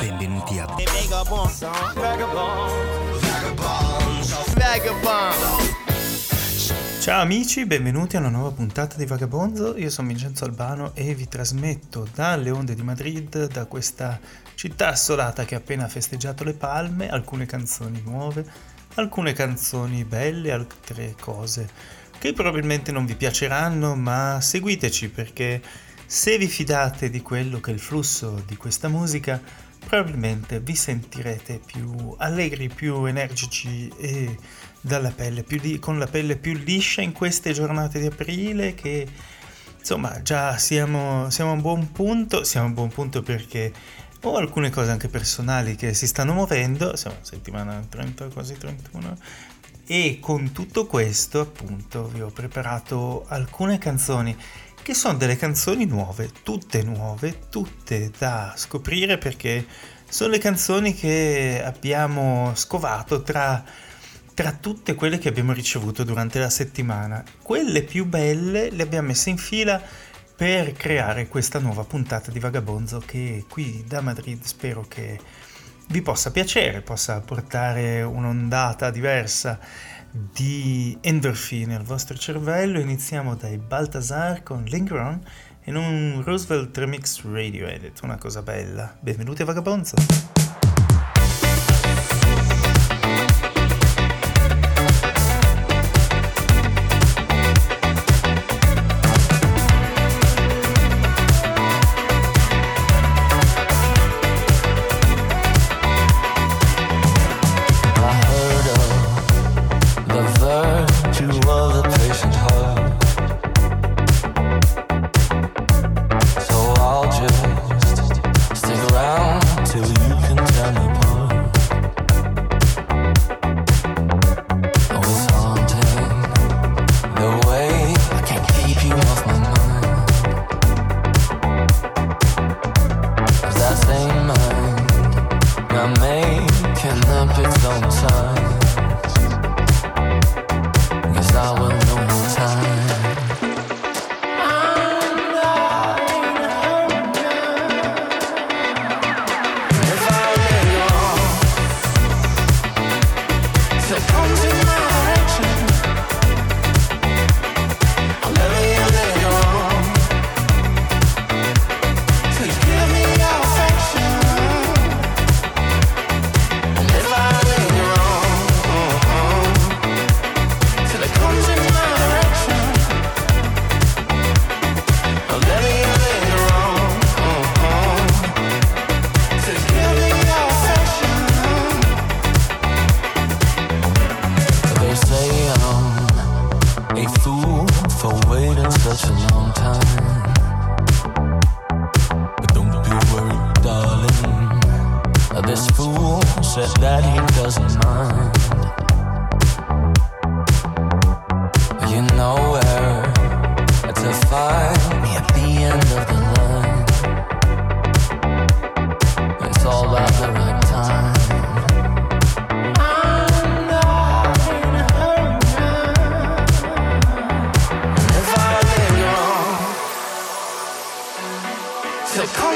Benvenuti a Ciao amici, benvenuti a una nuova puntata di Vagabonzo. Io sono Vincenzo Albano e vi trasmetto dalle onde di Madrid, da questa città assolata che ha appena festeggiato le palme, alcune canzoni nuove, alcune canzoni belle, altre cose che probabilmente non vi piaceranno, ma seguiteci perché se vi fidate di quello che è il flusso di questa musica, probabilmente vi sentirete più allegri, più energici e di, con la pelle più liscia in queste giornate di aprile che insomma già siamo, siamo a un buon punto, siamo a un buon punto perché ho alcune cose anche personali che si stanno muovendo, siamo a settimana 30, quasi 31, e con tutto questo appunto vi ho preparato alcune canzoni che sono delle canzoni nuove, tutte nuove, tutte da scoprire perché sono le canzoni che abbiamo scovato tra tra tutte quelle che abbiamo ricevuto durante la settimana. Quelle più belle le abbiamo messe in fila per creare questa nuova puntata di Vagabonzo che qui da Madrid spero che vi possa piacere, possa portare un'ondata diversa di endorfine al vostro cervello. Iniziamo dai Baltasar con Linger On in un Roosevelt Remix Radio Edit, una cosa bella. Benvenuti a Vagabonzo!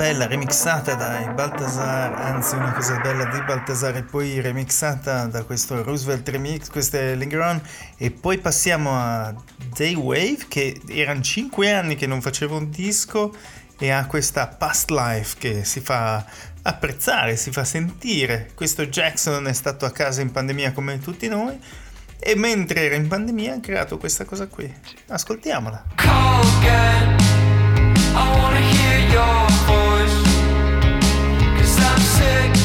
bella remixata dai Baltasar, anzi una cosa bella di Baltasar e poi remixata da questo Roosevelt Remix, questo è Linger On e poi passiamo a Day Wave che erano 5 anni che non faceva un disco e ha questa past life che si fa apprezzare, si fa sentire. Questo Jackson è stato a casa in pandemia come tutti noi e mentre era in pandemia ha creato questa cosa qui. Ascoltiamola. Call again. I wanna hear your sick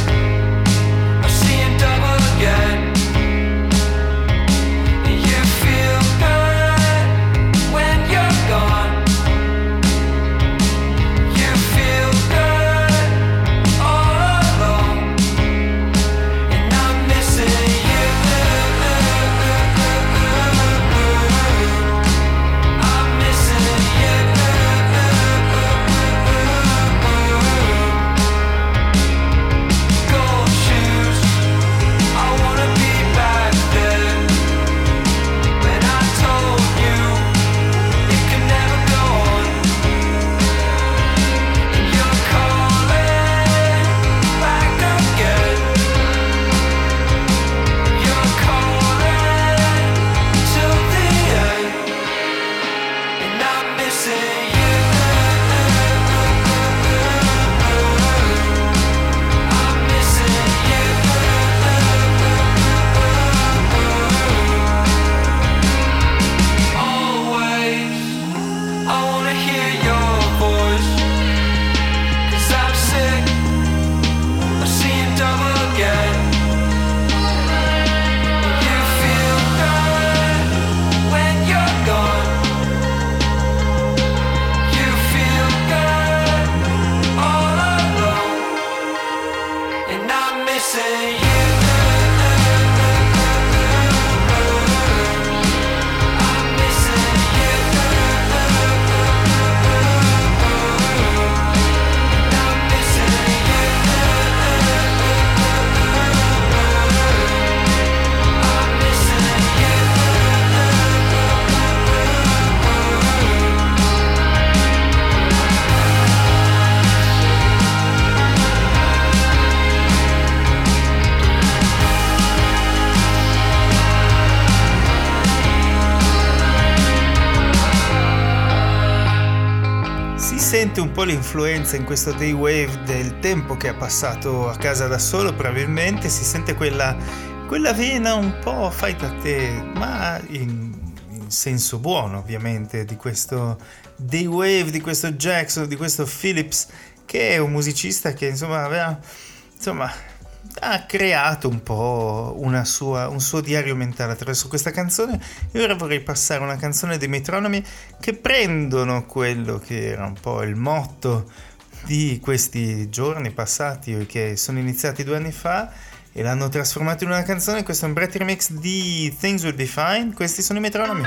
po' l'influenza in questo day wave del tempo che ha passato a casa da solo, probabilmente si sente quella, quella vena un po' fai da te, ma in, in senso buono ovviamente, di questo day wave, di questo Jackson, di questo Phillips, che è un musicista che insomma aveva insomma ha creato un po' sua, un suo diario mentale attraverso questa canzone. E ora vorrei passare una canzone dei metronomi che prendono quello che era un po' il motto di questi giorni passati che sono iniziati due anni fa e l'hanno trasformato in una canzone. Questo è un Brett remix di Things Will Be Fine. Questi sono i metronomi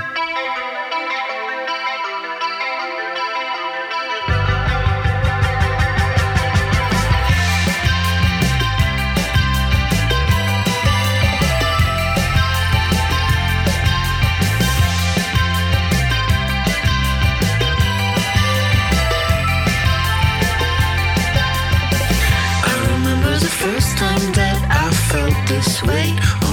sweet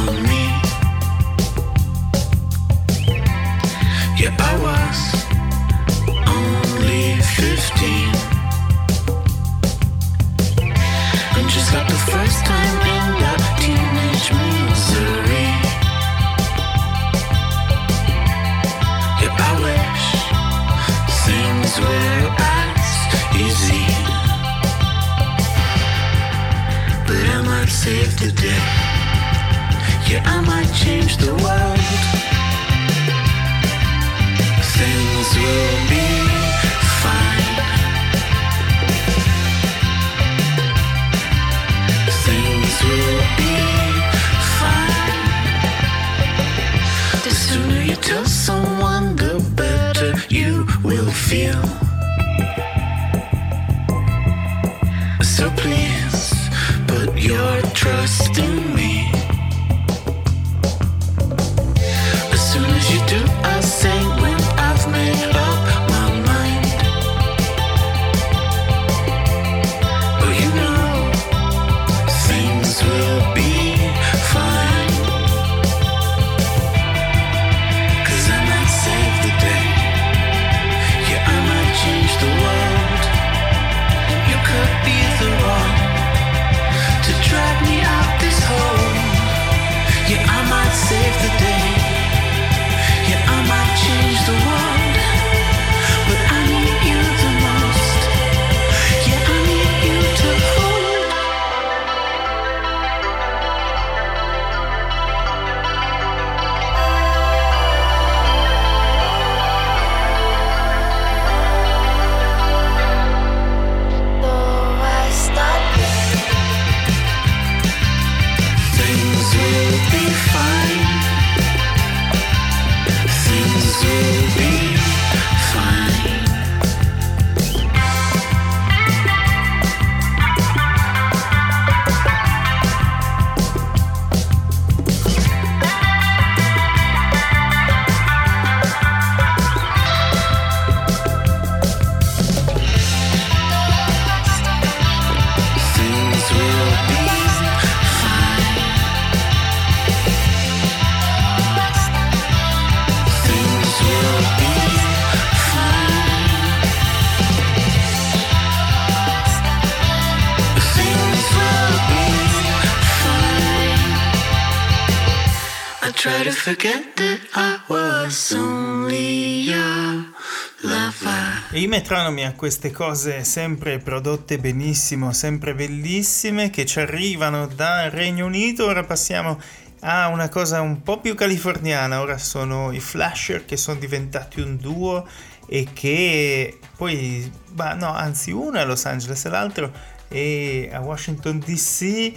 lover. I metronomi a queste cose sempre prodotte benissimo, sempre bellissime, che ci arrivano dal Regno Unito. Ora passiamo a una cosa un po' più californiana. Ora sono i Flasher che sono diventati un duo e che poi, bah, no, anzi uno è a Los Angeles e l'altro è a Washington DC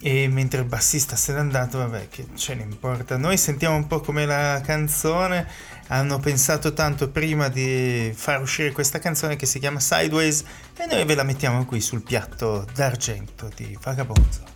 e mentre il bassista se n'è andato, vabbè, che ce ne importa. Noi sentiamo un po' come la canzone. Hanno pensato tanto prima di far uscire questa canzone che si chiama Sideways e noi ve la mettiamo qui sul piatto d'argento di Vagabonzo.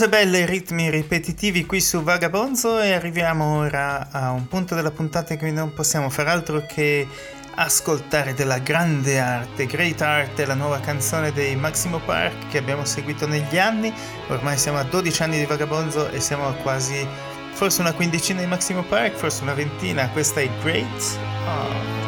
Cose belle, ritmi ripetitivi qui su Vagabonzo e arriviamo ora a un punto della puntata cui non possiamo far altro che ascoltare della grande arte, Great Art, la nuova canzone dei Maximo Park che abbiamo seguito negli anni. Ormai siamo a 12 anni di Vagabonzo e siamo a quasi forse una quindicina di Maximo Park, forse una ventina. Questa è Great Art.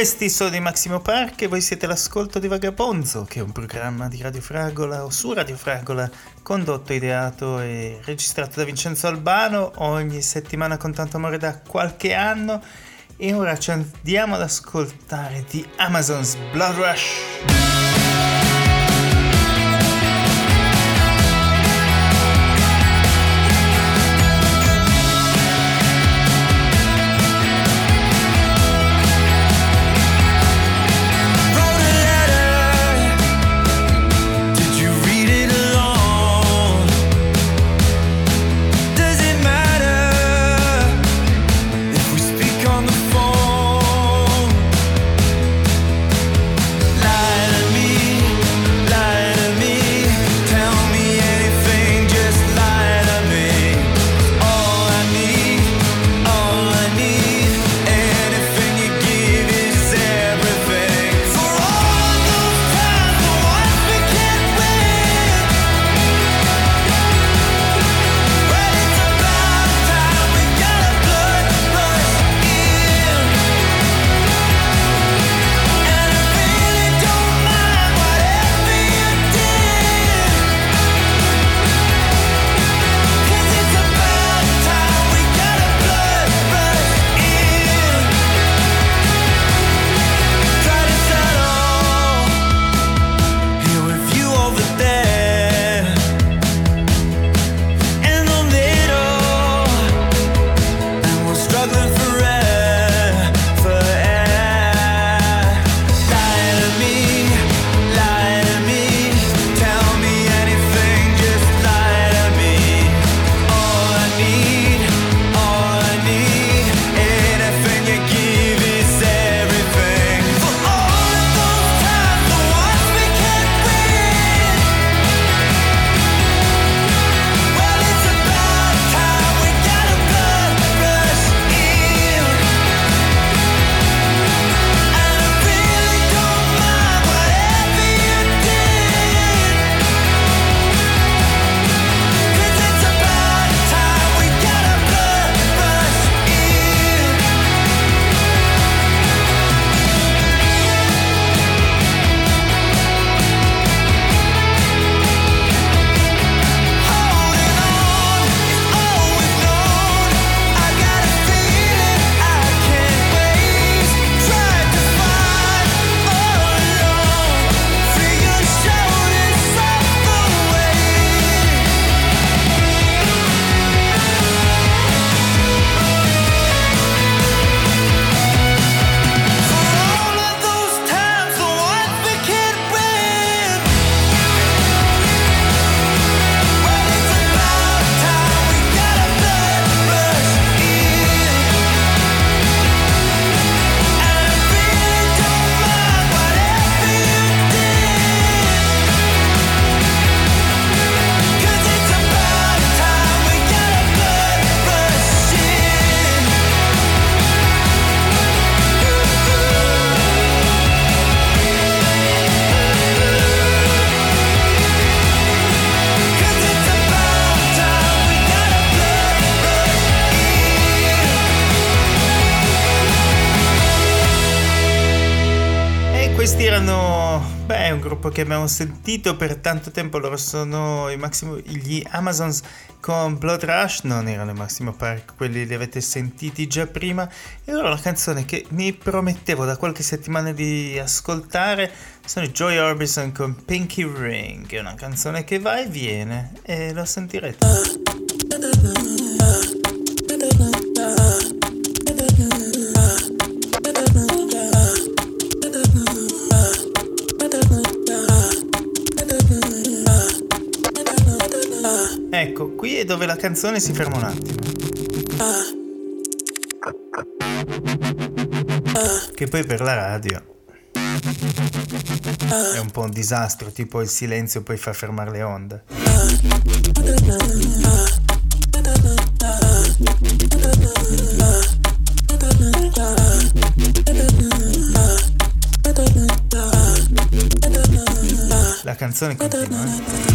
Questi sono i Massimo Park e voi siete l'ascolto di Vagabonzo, che è un programma di Radio Fragola o su Radio Fragola, condotto, ideato e registrato da Vincenzo Albano ogni settimana con tanto amore da qualche anno. E ora ci andiamo ad ascoltare di Amazon's Blood Rush. Erano, beh, un gruppo che abbiamo sentito per tanto tempo, loro sono i Massimo, gli Amazons con Blood Rush, non erano i Massimo Park, quelli li avete sentiti già prima, e ora la canzone che mi promettevo da qualche settimana di ascoltare sono i Joy Orbison con Pinky Ring, è una canzone che va e viene, e lo sentirete. Ecco, qui è dove la canzone si ferma un attimo. Che poi per la radio è un po' un disastro, tipo il silenzio poi fa fermare le onde. La canzone continua.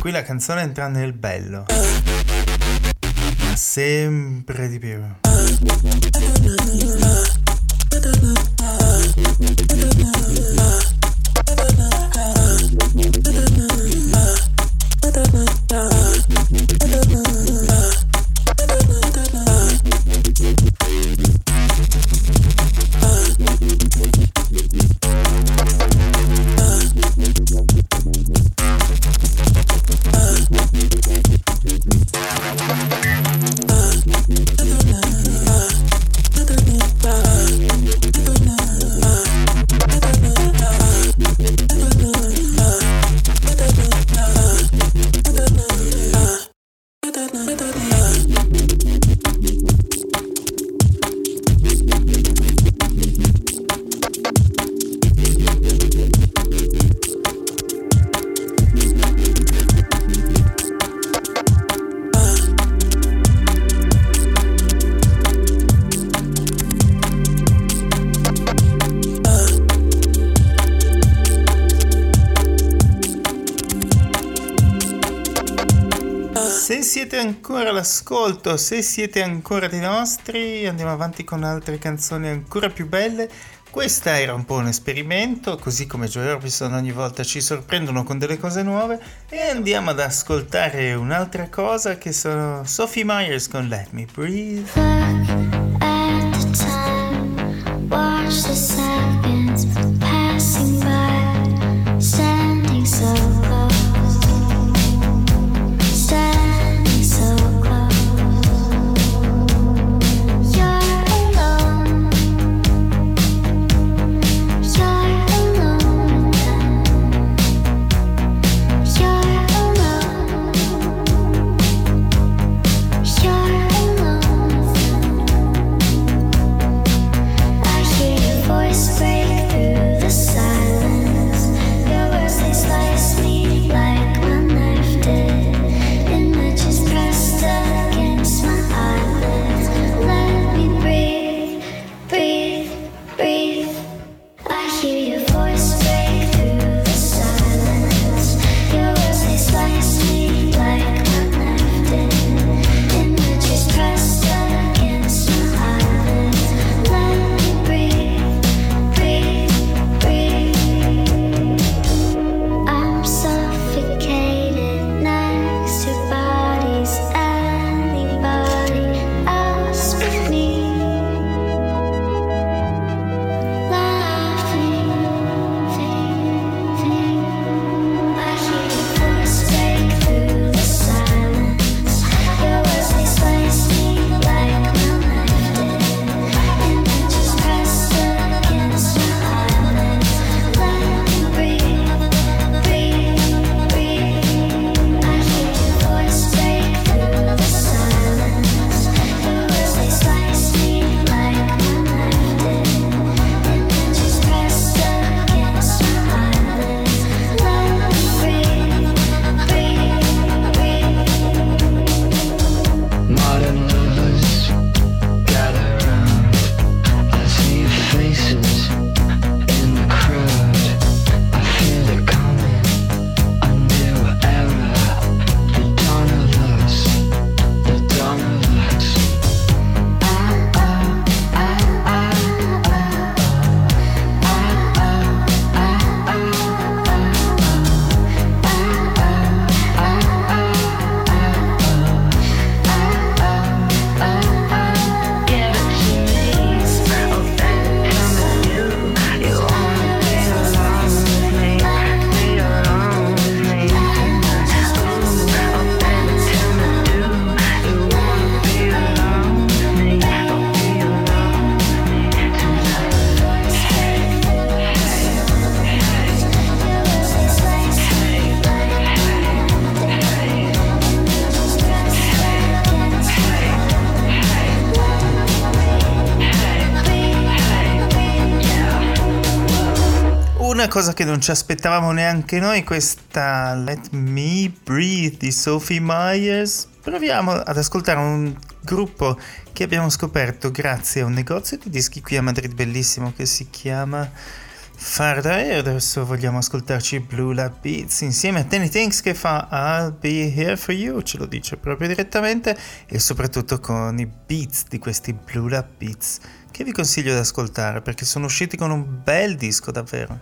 Qui la canzone entra nel bello. Sempre di più. Ancora all'ascolto, se siete ancora dei nostri, andiamo avanti con altre canzoni ancora più belle. Questa era un po' un esperimento, così come Joy Orbison ogni volta ci sorprendono con delle cose nuove e andiamo ad ascoltare un'altra cosa che sono Sophie Myers con Let Me Breathe. Look at the time, watch the cosa che non ci aspettavamo neanche noi, questa Let Me Breathe di Sophie Myers. Proviamo ad ascoltare un gruppo che abbiamo scoperto grazie a un negozio di dischi qui a Madrid bellissimo che si chiama Farda e adesso vogliamo ascoltarci Blue Lab Beats insieme a Danny Things che fa I'll Be Here For You, ce lo dice proprio direttamente e soprattutto con i beats di questi Blue Lab Beats che vi consiglio di ascoltare perché sono usciti con un bel disco davvero.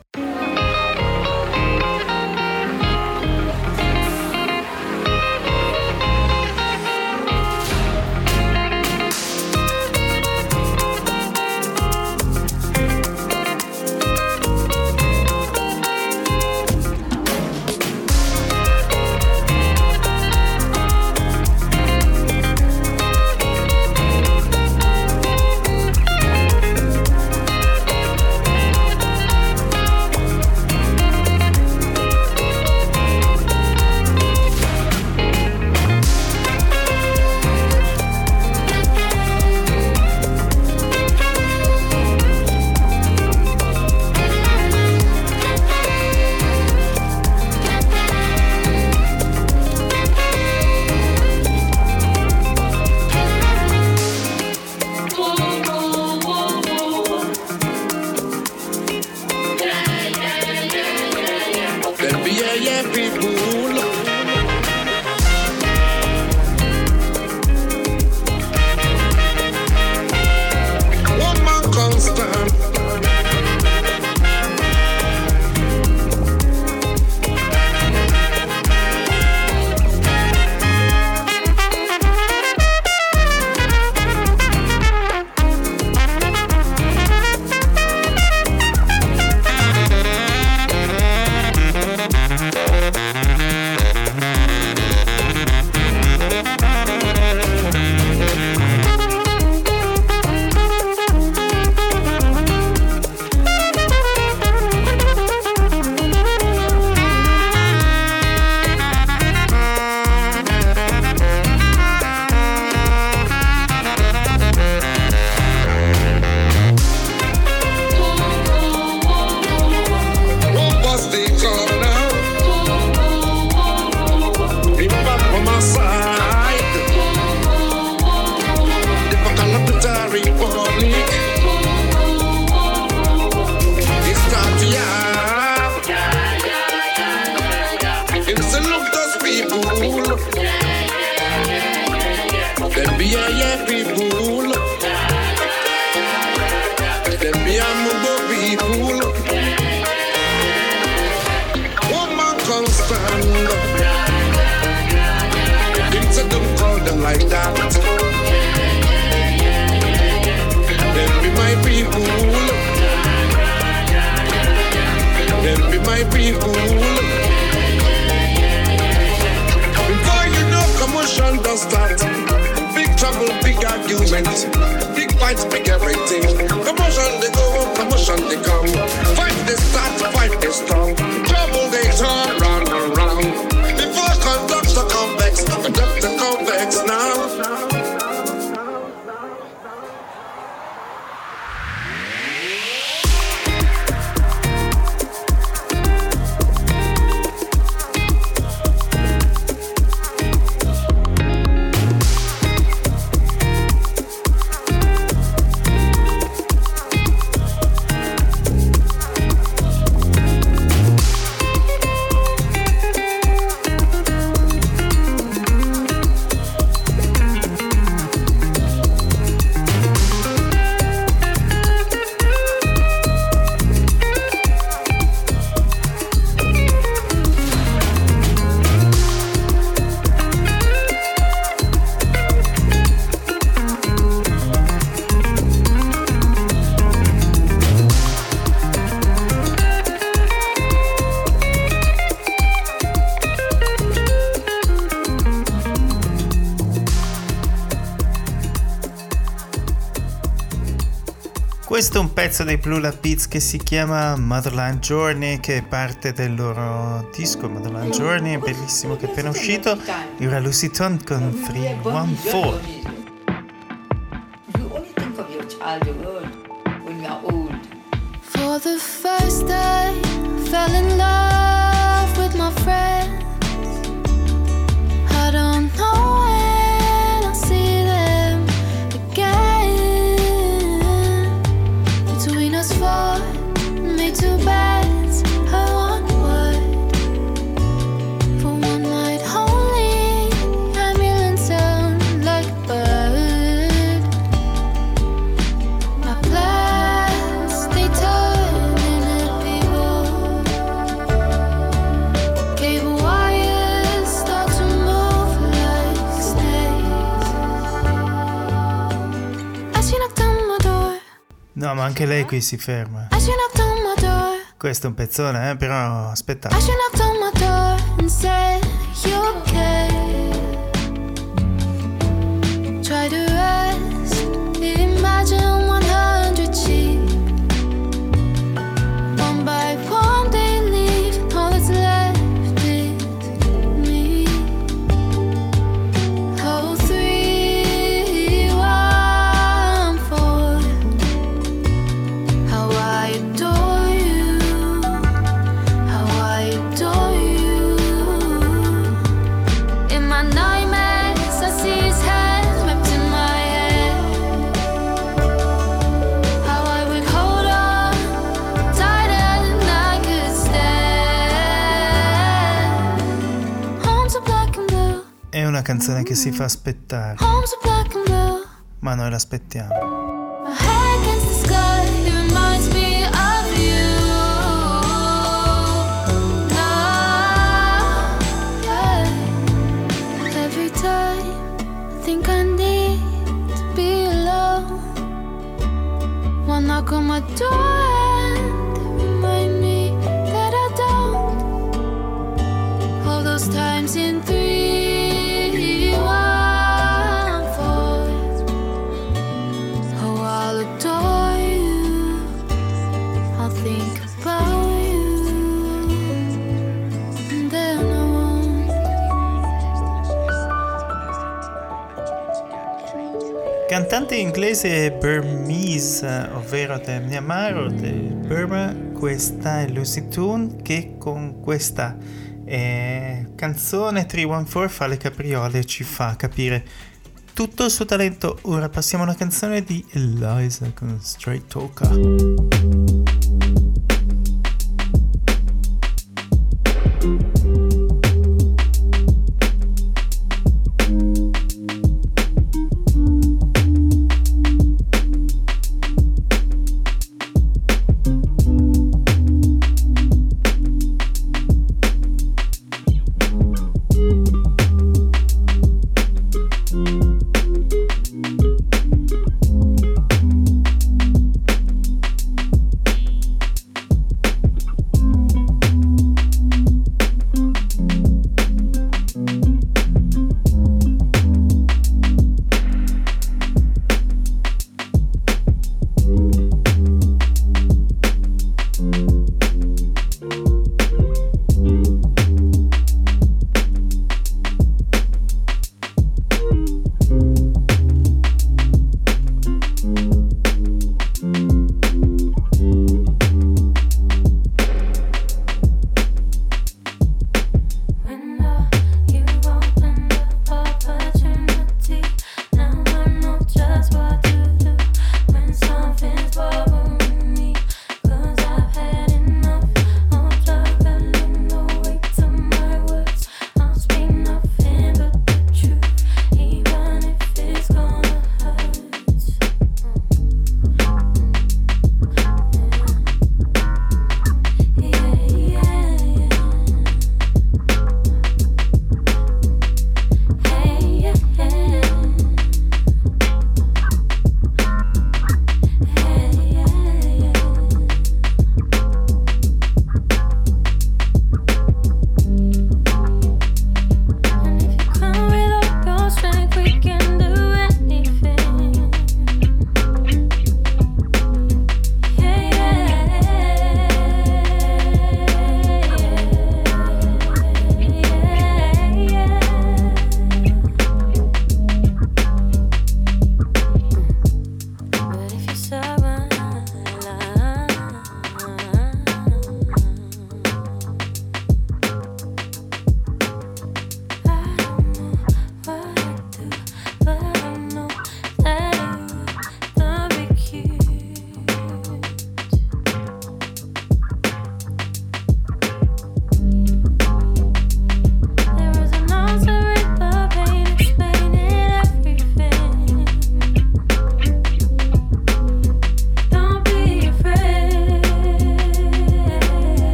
Them a yeah people. Them people. One man can stand. Don't call them like that. Them my people. Them my people. Before you know commotion does start big pints, big everything. The motion, go Questo è un pezzo dei Blue Beats che si chiama Motherland Journey, che è parte del loro disco Motherland Journey, bellissimo che è appena uscito. Di ora Lucy Ton con 314. ma anche lei qui si ferma. Questo è un pezzone, eh? però aspetta. Try to canzone che si fa aspettare, ma noi l'aspettiamo. think I need to be alone. One knock on my. cantante inglese Burmese, ovvero del Myanmar o del Burma, questa è Lucy Tune che con questa eh, canzone 314 fa le capriole ci fa capire tutto il suo talento. Ora passiamo alla canzone di Eliza con Straight Talker.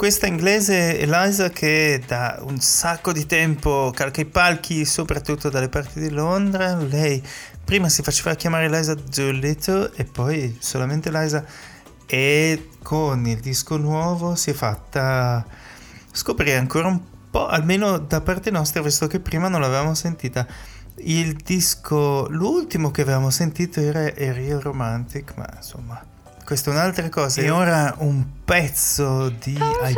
Questa inglese, Eliza, che da un sacco di tempo calca i palchi, soprattutto dalle parti di Londra. Lei prima si faceva chiamare Eliza Doolittle e poi solamente Eliza e con il disco nuovo si è fatta scoprire ancora un po', almeno da parte nostra, visto che prima non l'avevamo sentita. Il disco, l'ultimo che avevamo sentito era Real Romantic, ma insomma, questa è un'altra cosa. E ora un pezzo di I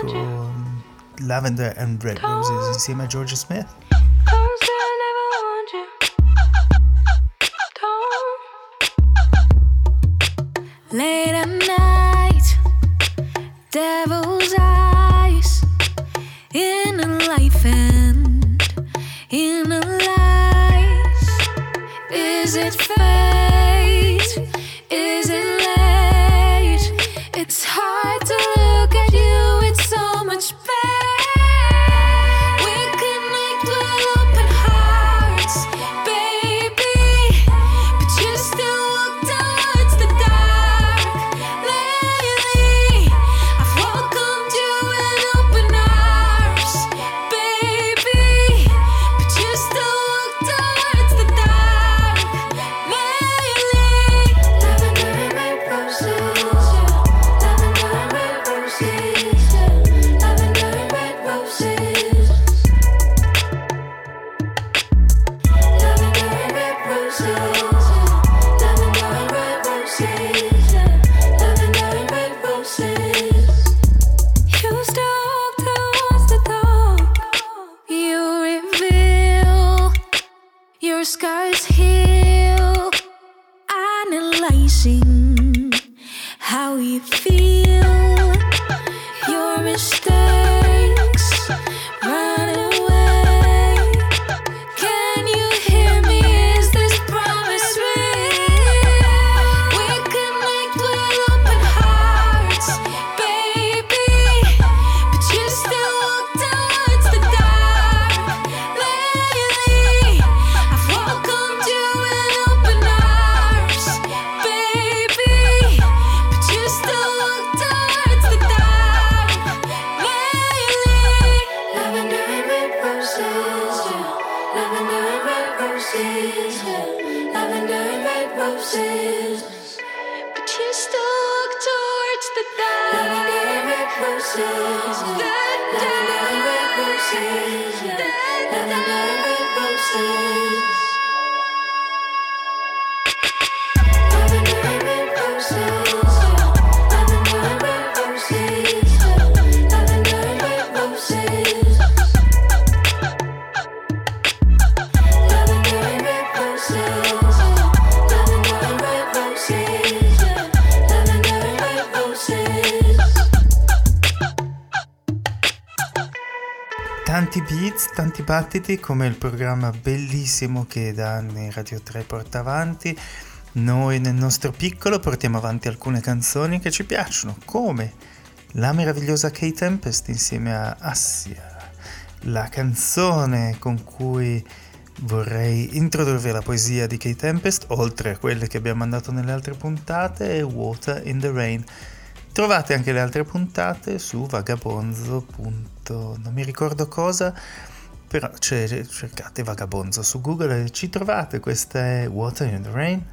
con Lavender and Red Roses insieme a Georgia Smith. Late at night, devil's eyes in a life and in a lies. Is it fate? Is it Tanti beats, tanti battiti come il programma bellissimo che da anni Radio 3 porta avanti. Noi nel nostro piccolo portiamo avanti alcune canzoni che ci piacciono, come la meravigliosa Kay Tempest insieme a Assia, la canzone con cui vorrei introdurvi alla poesia di Kay Tempest, oltre a quelle che abbiamo mandato nelle altre puntate, è Water in the Rain. Trovate anche le altre puntate su vagabonzo. non mi ricordo cosa, però cioè, cercate vagabonzo su Google e ci trovate. Questa è Water in the Rain.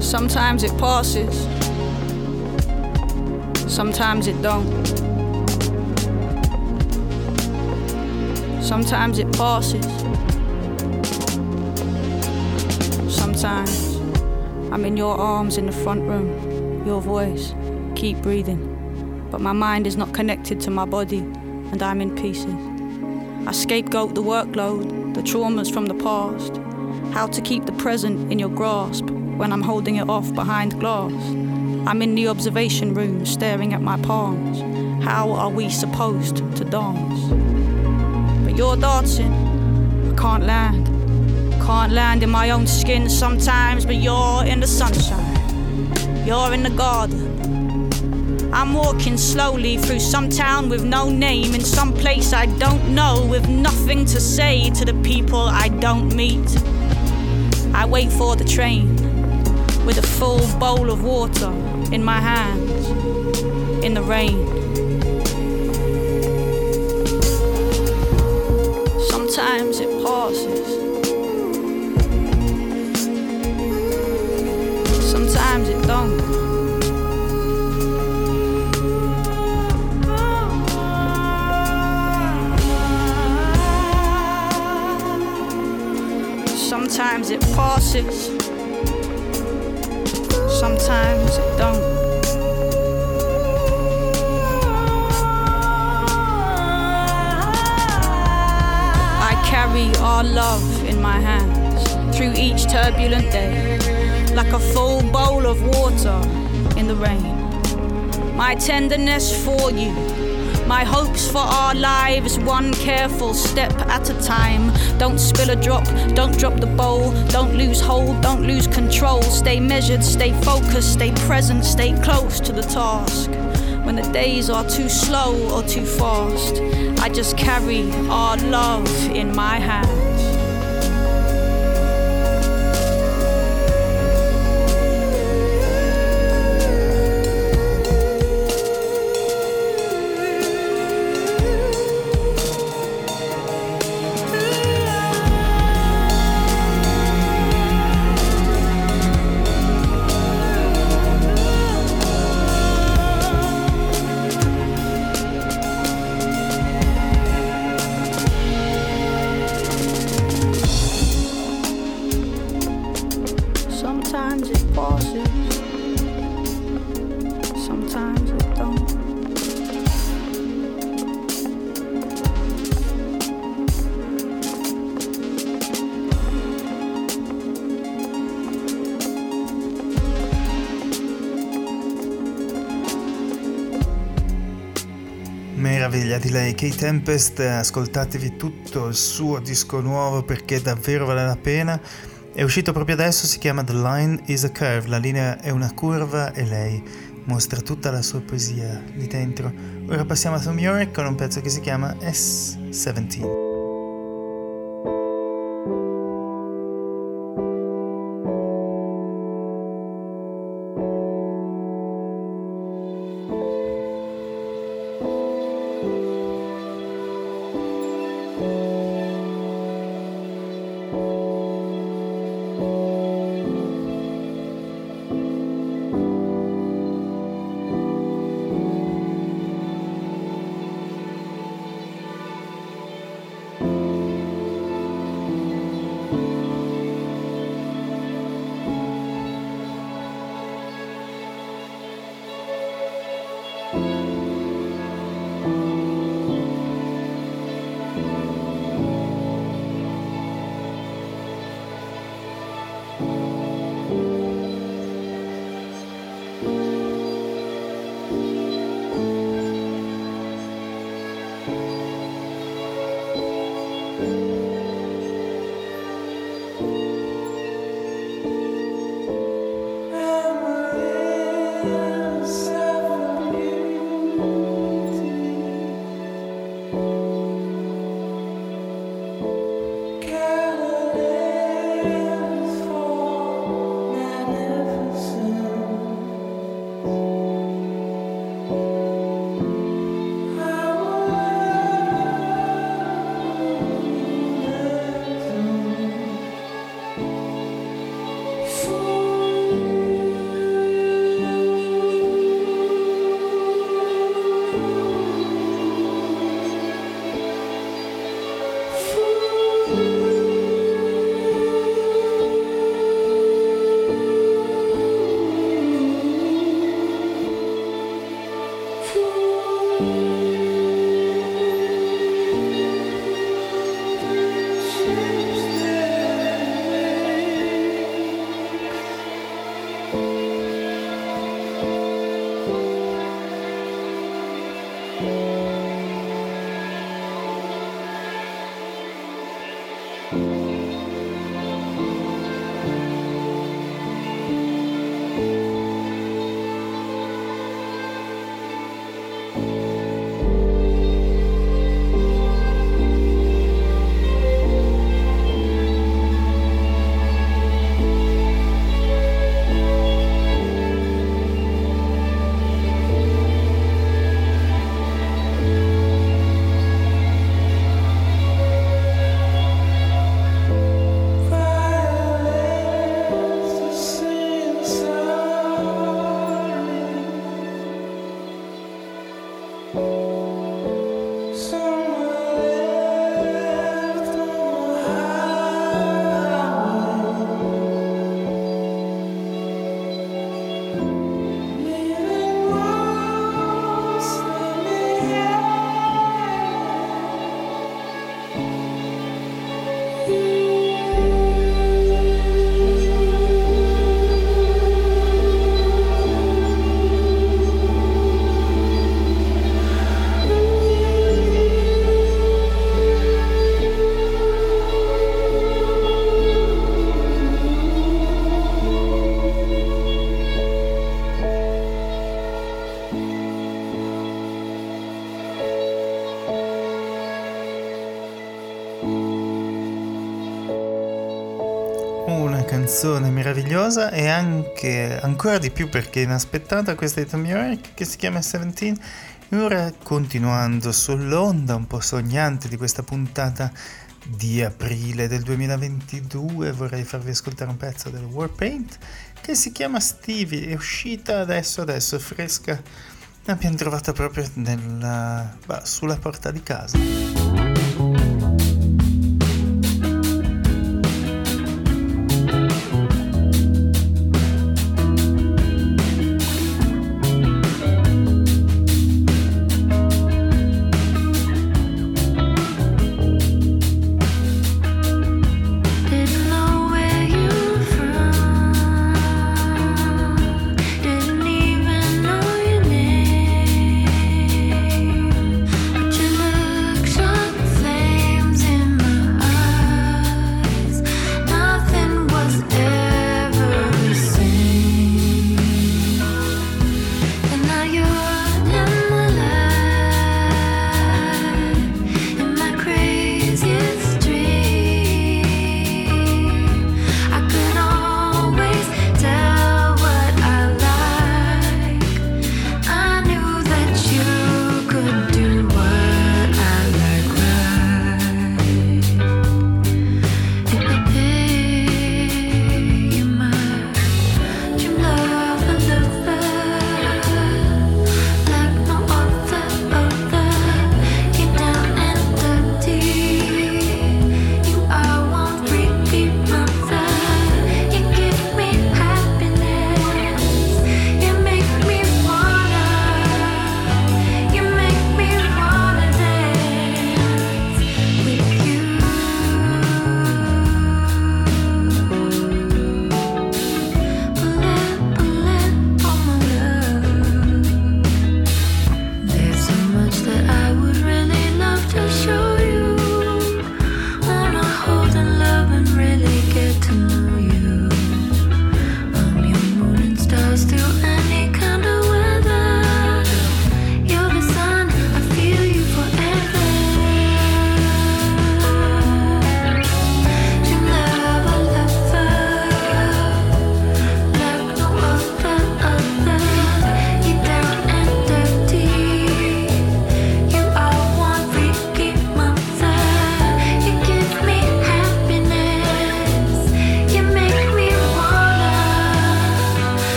Sometimes it passes. Sometimes it don't. Sometimes it passes. Sometimes I'm in your arms in the front room. Your voice, keep breathing. But my mind is not connected to my body, and I'm in pieces. I scapegoat the workload, the traumas from the past. How to keep the present in your grasp when I'm holding it off behind glass. I'm in the observation room staring at my palms. How are we supposed to dance? But you're dancing, I can't land. Can't land in my own skin sometimes, but you're in the sunshine. You're in the garden. I'm walking slowly through some town with no name, in some place I don't know, with nothing to say to the people I don't meet. I wait for the train with a full bowl of water in my hands in the rain. Sometimes it passes. Sometimes it don't. Sometimes it passes. Sometimes it don't. I carry our love in my hands through each turbulent day, like a full bowl of water in the rain. My tenderness for you, my hopes for our lives, one careful step at a time. Don't spill a drop, don't drop the bowl, don't lose hold, don't lose control. Stay measured, stay focused, stay present, stay close to the task. When the days are too slow or too fast, I just carry our love in my hands. Sometimes it passes, sometimes it don't. Meraviglia di lei, Kate Tempest, ascoltatevi tutto il suo disco nuovo perché davvero vale la pena. È uscito proprio adesso, si chiama The Line is a Curve, la linea è una curva e lei mostra tutta la sua poesia lì dentro. Ora passiamo a Tom York con un pezzo che si chiama S17. casa e anche ancora di più perché inaspettata questa di Tom York che si chiama 17 e ora continuando sull'onda un po' sognante di questa puntata di aprile del 2022 vorrei farvi ascoltare un pezzo del Warpaint che si chiama Stevie è uscita adesso adesso fresca. L'abbiamo trovata proprio nella, bah, sulla porta di casa.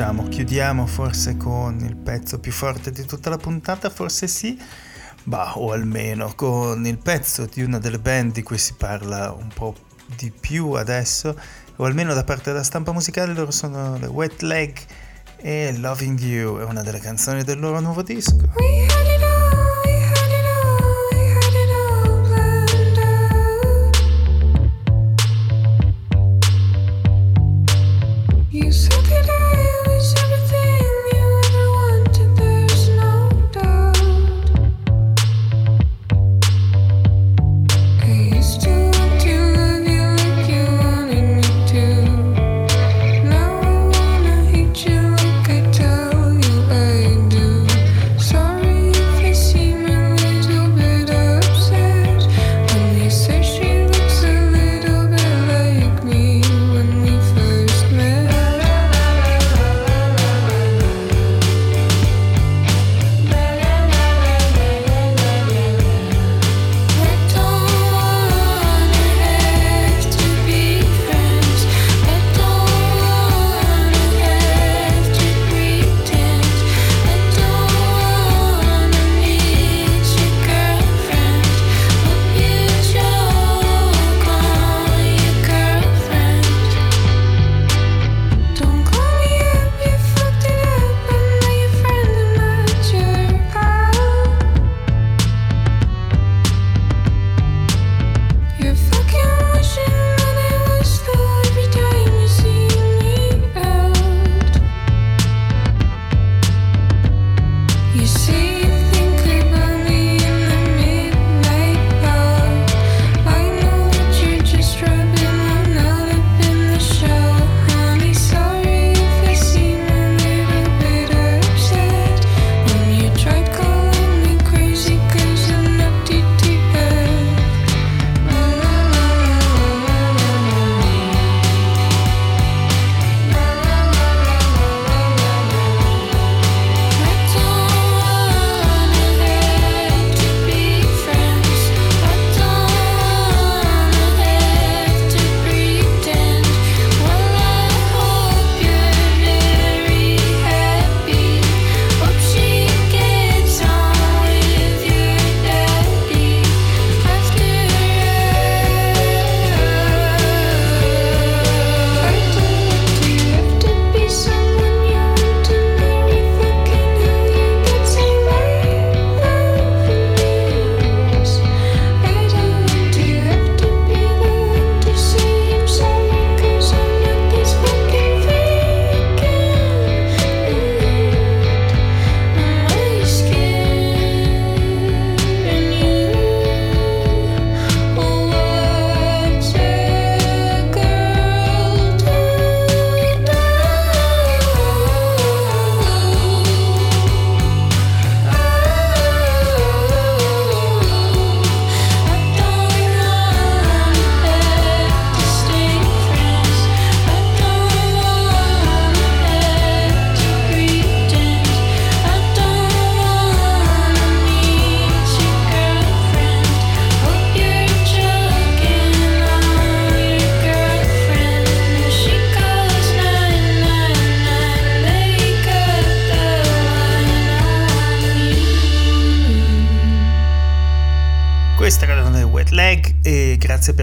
facciamo? Chiudiamo forse con il pezzo più forte di tutta la puntata? Forse sì. Bah, o almeno con il pezzo di una delle band di cui si parla un po' di più adesso, o almeno da parte della stampa musicale, loro sono le Wet Leg e Loving You è una delle canzoni del loro nuovo disco.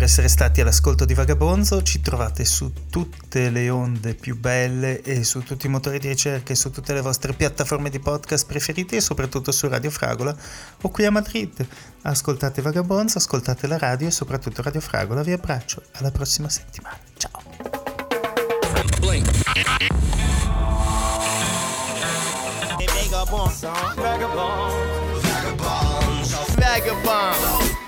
Essere stati all'ascolto di Vagabonzo. Ci trovate su tutte le onde più belle e su tutti i motori di ricerca e su tutte le vostre piattaforme di podcast preferite e soprattutto su Radio Fragola o qui a Madrid. Ascoltate Vagabonzo, ascoltate la radio e soprattutto Radio Fragola. Vi abbraccio. Alla prossima settimana. Ciao. Vagabonds, vagabonds, vagabonds.